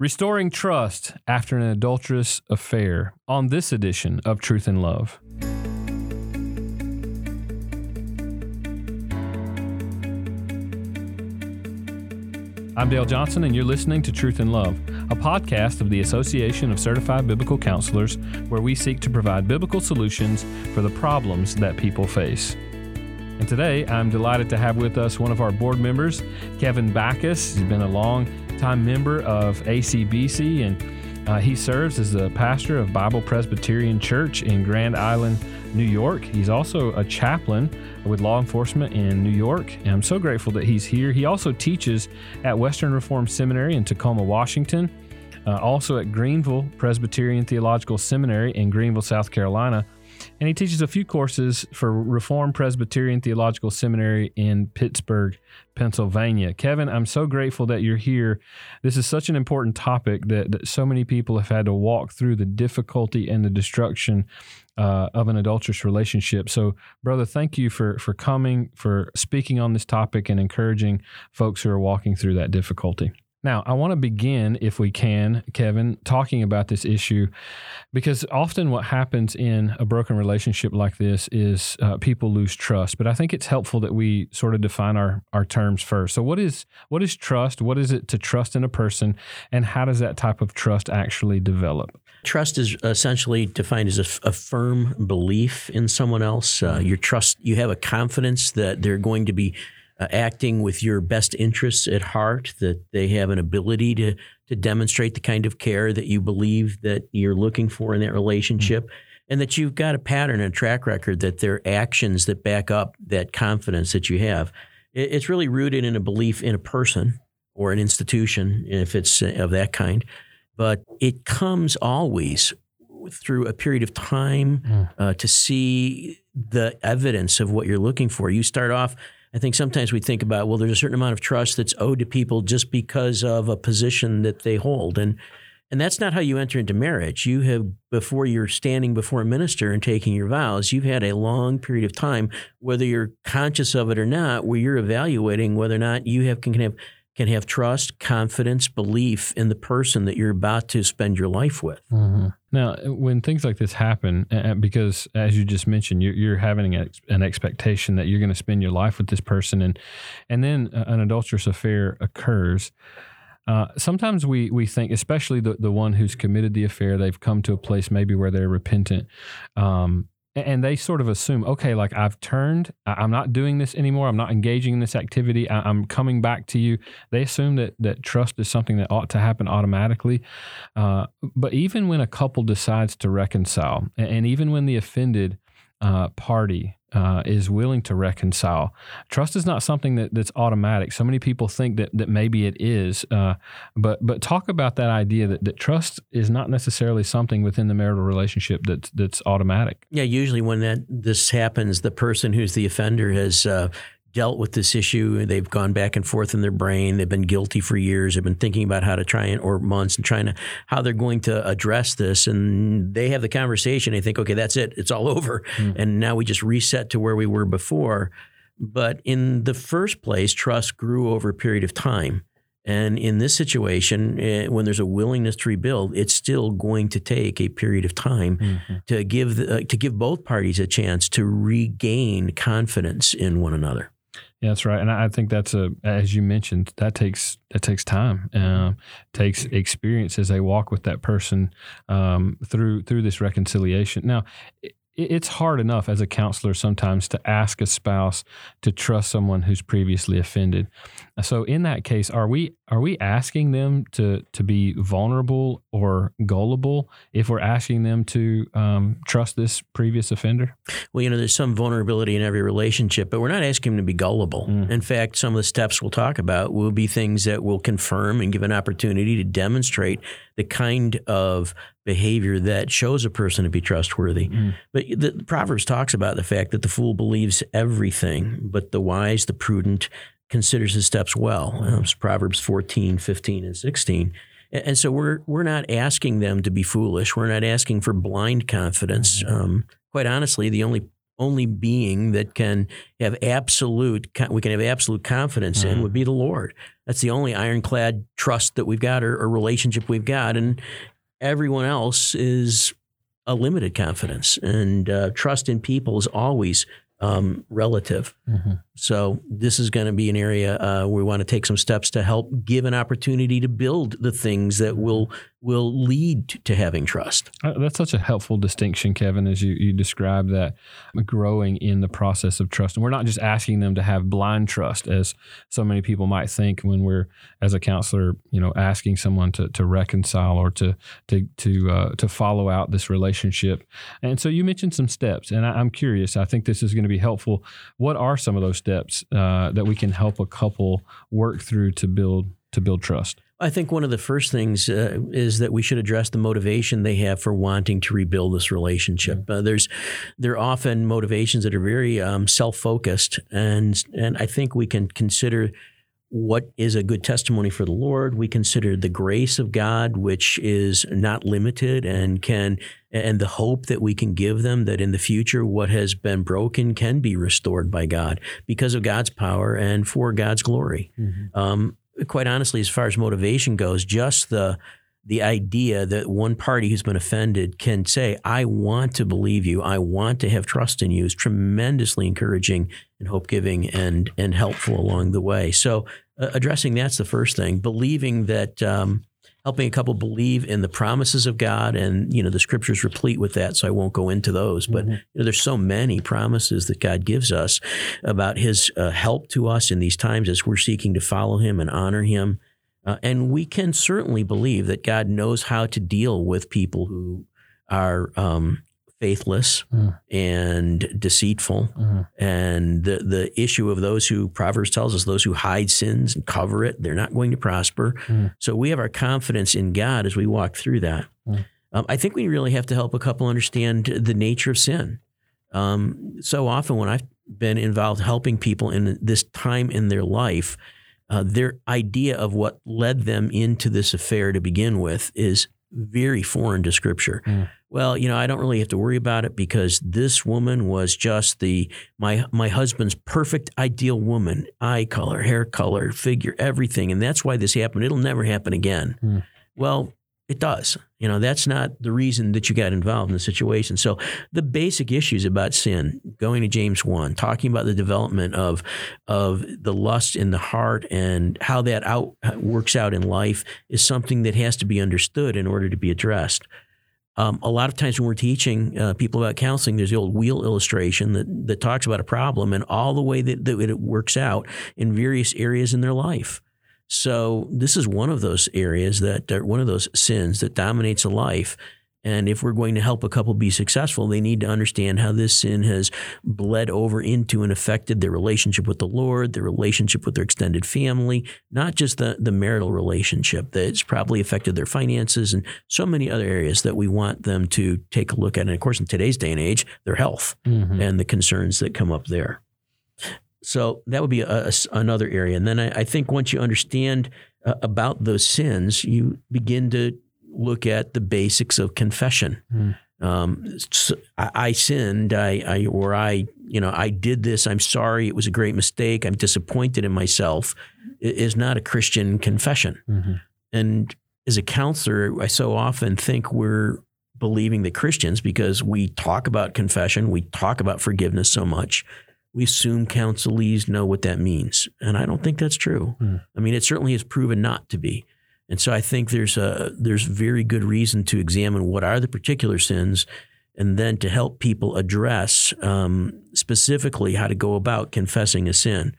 Restoring Trust After an Adulterous Affair on this edition of Truth and Love. I'm Dale Johnson, and you're listening to Truth and Love, a podcast of the Association of Certified Biblical Counselors, where we seek to provide biblical solutions for the problems that people face. And today, I'm delighted to have with us one of our board members, Kevin Backus. He's been a long time member of ACBC, and uh, he serves as the pastor of Bible Presbyterian Church in Grand Island, New York. He's also a chaplain with law enforcement in New York, and I'm so grateful that he's here. He also teaches at Western Reformed Seminary in Tacoma, Washington, uh, also at Greenville Presbyterian Theological Seminary in Greenville, South Carolina and he teaches a few courses for Reformed Presbyterian Theological Seminary in Pittsburgh, Pennsylvania. Kevin, I'm so grateful that you're here. This is such an important topic that, that so many people have had to walk through the difficulty and the destruction uh, of an adulterous relationship. So, brother, thank you for for coming, for speaking on this topic, and encouraging folks who are walking through that difficulty. Now, I want to begin, if we can, Kevin, talking about this issue because often what happens in a broken relationship like this is uh, people lose trust. But I think it's helpful that we sort of define our, our terms first. So, what is what is trust? What is it to trust in a person, and how does that type of trust actually develop? Trust is essentially defined as a, a firm belief in someone else. Uh, your trust, you have a confidence that they're going to be uh, acting with your best interests at heart, that they have an ability to to demonstrate the kind of care that you believe that you're looking for in that relationship, mm-hmm. and that you've got a pattern and a track record that there are actions that back up that confidence that you have. It, it's really rooted in a belief in a person or an institution, if it's uh, of that kind, but it comes always through a period of time mm. uh, to see the evidence of what you're looking for. You start off I think sometimes we think about, well, there's a certain amount of trust that's owed to people just because of a position that they hold. And and that's not how you enter into marriage. You have, before you're standing before a minister and taking your vows, you've had a long period of time, whether you're conscious of it or not, where you're evaluating whether or not you have can have can have trust, confidence, belief in the person that you're about to spend your life with. Mm-hmm. Now, when things like this happen, because as you just mentioned, you're, you're having an expectation that you're going to spend your life with this person, and and then an adulterous affair occurs. Uh, sometimes we we think, especially the the one who's committed the affair, they've come to a place maybe where they're repentant. Um, and they sort of assume, okay, like I've turned, I'm not doing this anymore. I'm not engaging in this activity. I'm coming back to you. They assume that that trust is something that ought to happen automatically. Uh, but even when a couple decides to reconcile, and even when the offended uh, party uh, is willing to reconcile. Trust is not something that, that's automatic. So many people think that, that maybe it is, uh, but but talk about that idea that, that trust is not necessarily something within the marital relationship that's that's automatic. Yeah, usually when that this happens, the person who's the offender has uh, dealt with this issue. They've gone back and forth in their brain. They've been guilty for years. They've been thinking about how to try and, or months, and trying to, how they're going to address this. And they have the conversation. They think, okay, that's it. It's all over. Mm. And now we just reset to where we were before. But in the first place, trust grew over a period of time. And in this situation, eh, when there's a willingness to rebuild, it's still going to take a period of time mm-hmm. to give the, uh, to give both parties a chance to regain confidence in one another. Yeah, that's right, and I think that's a as you mentioned that takes that takes time, uh, takes experience as they walk with that person um, through through this reconciliation. Now, it's hard enough as a counselor sometimes to ask a spouse to trust someone who's previously offended. So in that case, are we are we asking them to to be vulnerable or gullible if we're asking them to um, trust this previous offender? Well, you know, there's some vulnerability in every relationship, but we're not asking them to be gullible. Mm. In fact, some of the steps we'll talk about will be things that will confirm and give an opportunity to demonstrate the kind of behavior that shows a person to be trustworthy. Mm. But the, the Proverbs talks about the fact that the fool believes everything, but the wise, the prudent, considers his steps well. Mm. Um, Proverbs 14, 15, and 16. And so we're we're not asking them to be foolish. We're not asking for blind confidence. Mm-hmm. Um, quite honestly, the only only being that can have absolute we can have absolute confidence mm-hmm. in would be the Lord. That's the only ironclad trust that we've got or, or relationship we've got, and everyone else is a limited confidence. And uh, trust in people is always um, relative. Mm-hmm. So this is going to be an area uh, we want to take some steps to help give an opportunity to build the things that will will lead to having trust. Uh, that's such a helpful distinction, Kevin, as you, you describe that growing in the process of trust. And we're not just asking them to have blind trust, as so many people might think when we're, as a counselor, you know, asking someone to, to reconcile or to to to uh, to follow out this relationship. And so you mentioned some steps, and I, am curious. I think this is going to be helpful. What are some of those steps uh, that we can help a couple work through to build to build trust? I think one of the first things uh, is that we should address the motivation they have for wanting to rebuild this relationship. Mm-hmm. Uh, there's there are often motivations that are very um, self focused, and and I think we can consider what is a good testimony for the Lord. We consider the grace of God, which is not limited and can, and the hope that we can give them that in the future, what has been broken can be restored by God because of God's power and for God's glory. Mm-hmm. Um, quite honestly, as far as motivation goes, just the the idea that one party who's been offended can say, I want to believe you, I want to have trust in you is tremendously encouraging and hope giving and, and helpful along the way. So, uh, addressing that's the first thing. Believing that, um, helping a couple believe in the promises of God, and you know the scriptures replete with that. So I won't go into those, but mm-hmm. you know, there's so many promises that God gives us about His uh, help to us in these times as we're seeking to follow Him and honor Him. Uh, and we can certainly believe that God knows how to deal with people who are um, faithless mm. and deceitful. Mm. And the, the issue of those who, Proverbs tells us, those who hide sins and cover it, they're not going to prosper. Mm. So we have our confidence in God as we walk through that. Mm. Um, I think we really have to help a couple understand the nature of sin. Um, so often when I've been involved helping people in this time in their life, uh, their idea of what led them into this affair to begin with is very foreign to Scripture. Mm. Well, you know, I don't really have to worry about it because this woman was just the my my husband's perfect ideal woman, eye color, hair color, figure, everything, and that's why this happened. It'll never happen again. Mm. Well, it does. You know, that's not the reason that you got involved in the situation. So the basic issues about sin, going to James 1, talking about the development of of the lust in the heart and how that out works out in life is something that has to be understood in order to be addressed. Um, a lot of times when we're teaching uh, people about counseling, there's the old wheel illustration that, that talks about a problem and all the way that, that it works out in various areas in their life. So this is one of those areas that uh, one of those sins that dominates a life. And if we're going to help a couple be successful, they need to understand how this sin has bled over into and affected their relationship with the Lord, their relationship with their extended family, not just the, the marital relationship, that's probably affected their finances and so many other areas that we want them to take a look at. And of course, in today's day and age, their health mm-hmm. and the concerns that come up there. So that would be a, a, another area. And then I, I think once you understand uh, about those sins, you begin to look at the basics of confession. Mm. Um, so I, I, sinned, I, I, or I, you know, I did this. I'm sorry. It was a great mistake. I'm disappointed in myself. It is not a Christian confession. Mm-hmm. And as a counselor, I so often think we're believing the Christians, because we talk about confession, we talk about forgiveness so much, we assume counselees know what that means. And I don't think that's true. Mm. I mean, it certainly has proven not to be. And so I think there's a there's very good reason to examine what are the particular sins, and then to help people address um, specifically how to go about confessing a sin.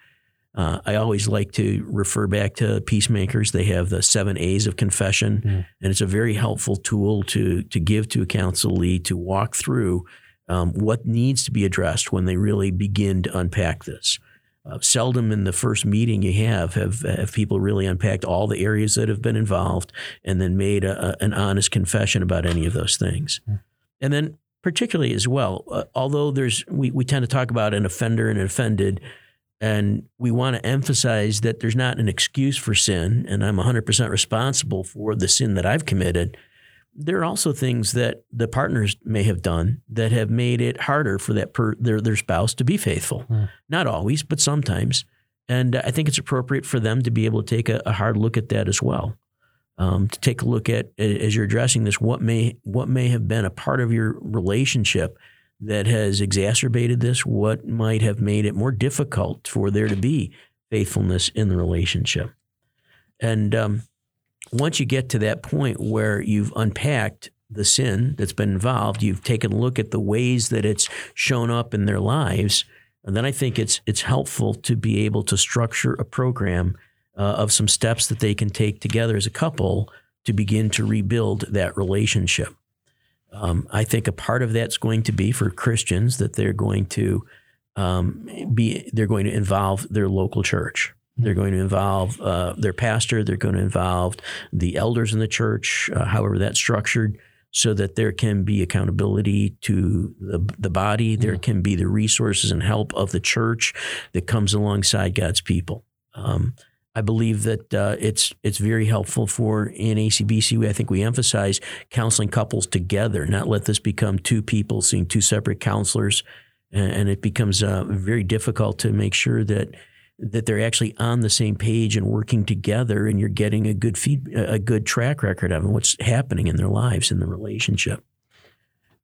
Uh, I always like to refer back to peacemakers. They have the seven A's of confession, mm. and it's a very helpful tool to to give to a counselee to walk through um, what needs to be addressed when they really begin to unpack this. Uh, seldom in the first meeting you have, have have people really unpacked all the areas that have been involved and then made a, a, an honest confession about any of those things. And then particularly as well, uh, although there's we, we tend to talk about an offender and an offended, and we want to emphasize that there's not an excuse for sin, and I'm 100% responsible for the sin that I've committed there are also things that the partners may have done that have made it harder for that per, their their spouse to be faithful. Mm. Not always, but sometimes. And I think it's appropriate for them to be able to take a, a hard look at that as well. Um, to take a look at as you're addressing this, what may what may have been a part of your relationship that has exacerbated this. What might have made it more difficult for there to be faithfulness in the relationship. And um, once you get to that point where you've unpacked the sin that's been involved, you've taken a look at the ways that it's shown up in their lives, and then I think it's it's helpful to be able to structure a program uh, of some steps that they can take together as a couple to begin to rebuild that relationship. Um, I think a part of that's going to be for Christians that they're going to um, be they're going to involve their local church. They're going to involve uh, their pastor. They're going to involve the elders in the church, uh, however that's structured, so that there can be accountability to the, the body. There can be the resources and help of the church that comes alongside God's people. Um, I believe that uh, it's it's very helpful for in ACBC. I think we emphasize counseling couples together, not let this become two people seeing two separate counselors, and, and it becomes uh, very difficult to make sure that that they're actually on the same page and working together, and you're getting a good feed, a good track record of what's happening in their lives in the relationship.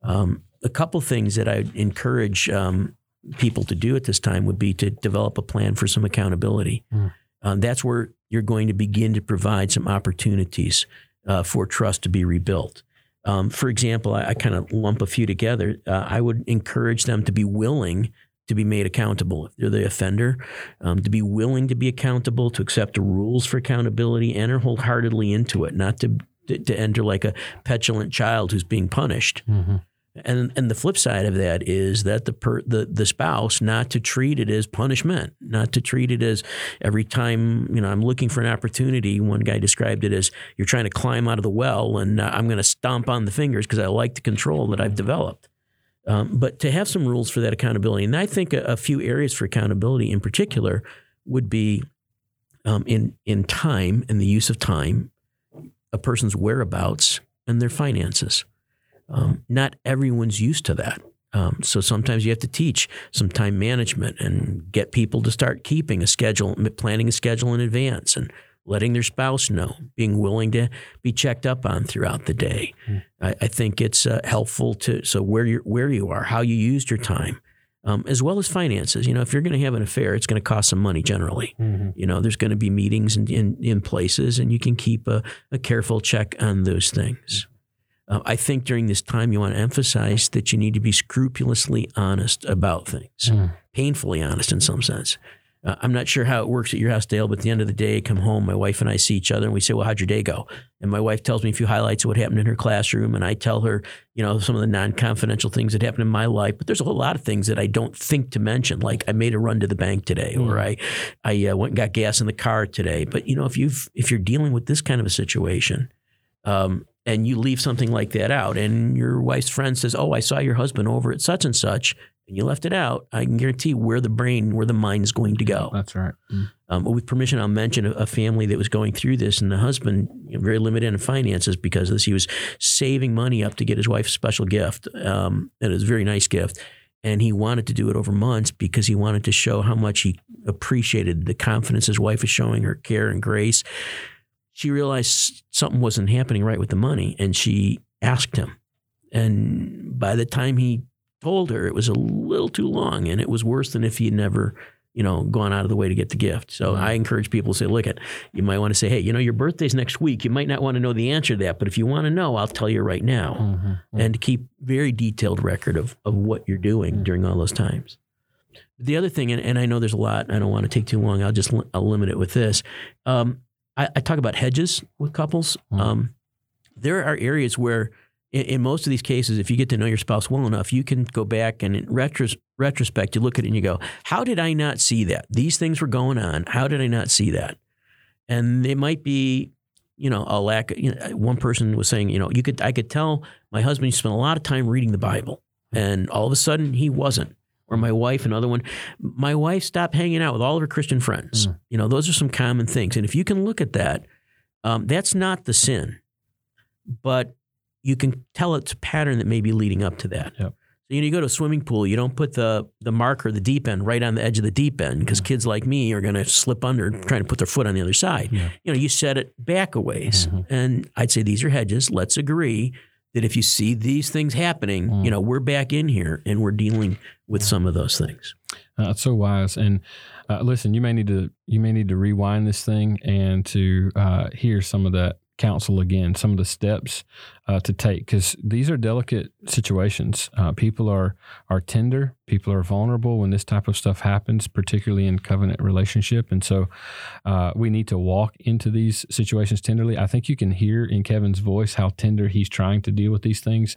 Um, a couple things that I encourage um, people to do at this time would be to develop a plan for some accountability. Mm. Um, that's where you're going to begin to provide some opportunities uh, for trust to be rebuilt. Um, for example, I, I kind of lump a few together. Uh, I would encourage them to be willing to be made accountable if they're the offender, um, to be willing to be accountable, to accept the rules for accountability, enter wholeheartedly into it, not to to, to enter like a petulant child who's being punished. Mm-hmm. And and the flip side of that is that the per, the the spouse not to treat it as punishment, not to treat it as every time you know I'm looking for an opportunity. One guy described it as you're trying to climb out of the well, and uh, I'm going to stomp on the fingers because I like the control that I've developed. Um, but to have some rules for that accountability, and I think a, a few areas for accountability in particular would be um, in in time and the use of time, a person's whereabouts and their finances. Um, not everyone's used to that. Um, so sometimes you have to teach some time management and get people to start keeping a schedule, planning a schedule in advance, and letting their spouse know, being willing to be checked up on throughout the day. Mm. I, I, think it's uh, helpful to so where you where you are, how you used your time. Um, as well as finances. You know, if you're going to have an affair, it's going to cost some money generally. Mm-hmm. You know, there's going to be meetings in, in, in places, and you can keep a, a careful check on those things. Uh, I think during this time, you want to emphasize that you need to be scrupulously honest about things, Mm. painfully honest in some sense. Uh, I'm not sure how it works at your house, Dale, but at the end of the day, I come home, my wife and I see each other, and we say, "Well, how'd your day go?" And my wife tells me a few highlights of what happened in her classroom, and I tell her, you know, some of the non-confidential things that happened in my life. But there's a whole lot of things that I don't think to mention, like I made a run to the bank today, or I, I uh, went and got gas in the car today. But you know, if you've if you're dealing with this kind of a situation, um, and you leave something like that out, and your wife's friend says, "Oh, I saw your husband over at such and such," and you left it out, I can guarantee where the brain, where the mind is going to go. That's right. Mm. Um, with permission, I'll mention a, a, family that was going through this, and the husband, you know, very limited in finances because of this. He was saving money up to get his wife a special gift, um, and it was a very nice gift. And he wanted to do it over months because he wanted to show how much he appreciated the confidence his wife was showing, her care and grace. She realized something wasn't happening right with the money, and she asked him. And by the time he told her, it was a little too long, and it was worse than if he had never you know, gone out of the way to get the gift. So I encourage people to say, look at, you might want to say, hey, you know, your birthday's next week. You might not want to know the answer to that, but if you want to know, I'll tell you right now. Mm-hmm. And to keep very detailed record of, of what you're doing Mm. during all those times. The other thing, and, and I know there's a lot, I don't want to take too long. I'll just I'll limit it with this. Um, I, I talk about hedges with couples. Mhm. Um, there are areas where in, in most of these cases, if you get to know your spouse well enough, you can go back and in retros- retrospect, you look at it and you go, "How did I not see that? These things were going on. How did I not see that?" And it might be, you know, a lack. You know, one person was saying, you know, you could I could tell my husband spent a lot of time reading the Bible, and all of a sudden he wasn't. Or my wife, another one. My wife stopped hanging out with all of her Christian friends. Mm. You know, those are some common things. And if you can look at that, um, that's not the sin. But you can tell it's a pattern that may be leading up to that. Yep. So, you know, you go to a swimming pool, you don't put the the marker, the deep end, right on the edge of the deep end because kids like me are going to slip under trying to put their foot on the other side. Yeah. You know, you set it back a ways, Mhm. and I'd say these are hedges. Let's agree that if you see these things happening, Mm. you know, we're back in here and we're dealing with some of those things. Uh, it's so wise. And uh, listen, you may need to you may need to rewind this thing and to uh, hear some of that counsel again, some of the steps uh, to take because these are delicate situations. Uh, people are are tender. People are vulnerable when this type of stuff happens, particularly in covenant relationship. And so uh, we need to walk into these situations tenderly. I think you can hear in Kevin's voice how tender he's trying to deal with these things,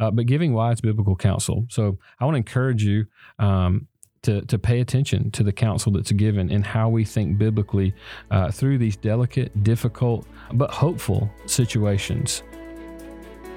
uh, but giving wise biblical counsel. So I want to encourage you. Um, to, to pay attention to the counsel that's given and how we think biblically uh, through these delicate, difficult, but hopeful situations.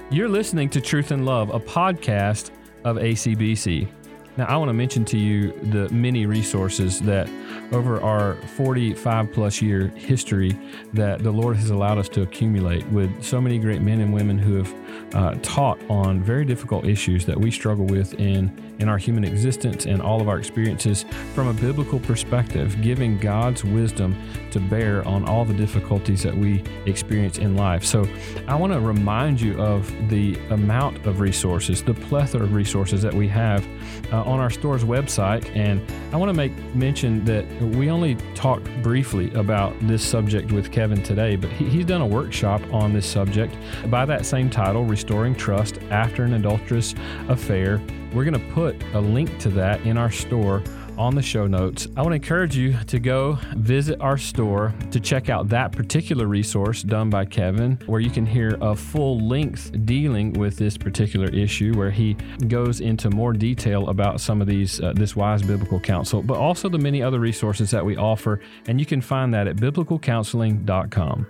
You're listening to Truth and Love, a podcast of ACBC. Now, I want to mention to you the many resources that over our 45 plus year history that the Lord has allowed us to accumulate with so many great men and women who have uh, taught on very difficult issues that we struggle with in, in our human existence and all of our experiences from a biblical perspective, giving God's wisdom to bear on all the difficulties that we experience in life. So I want to remind you of the amount of resources, the plethora of resources that we have uh, on our store's website. And I want to make mention that we only talked briefly about this subject with Kevin today, but he, he's done a workshop on this subject by that same title, Restoring Trust After an Adulterous Affair. We're going to put a link to that in our store on the show notes. I want to encourage you to go visit our store to check out that particular resource done by Kevin, where you can hear a full length dealing with this particular issue, where he goes into more detail about some of these, uh, this wise biblical counsel, but also the many other resources that we offer. And you can find that at biblicalcounseling.com.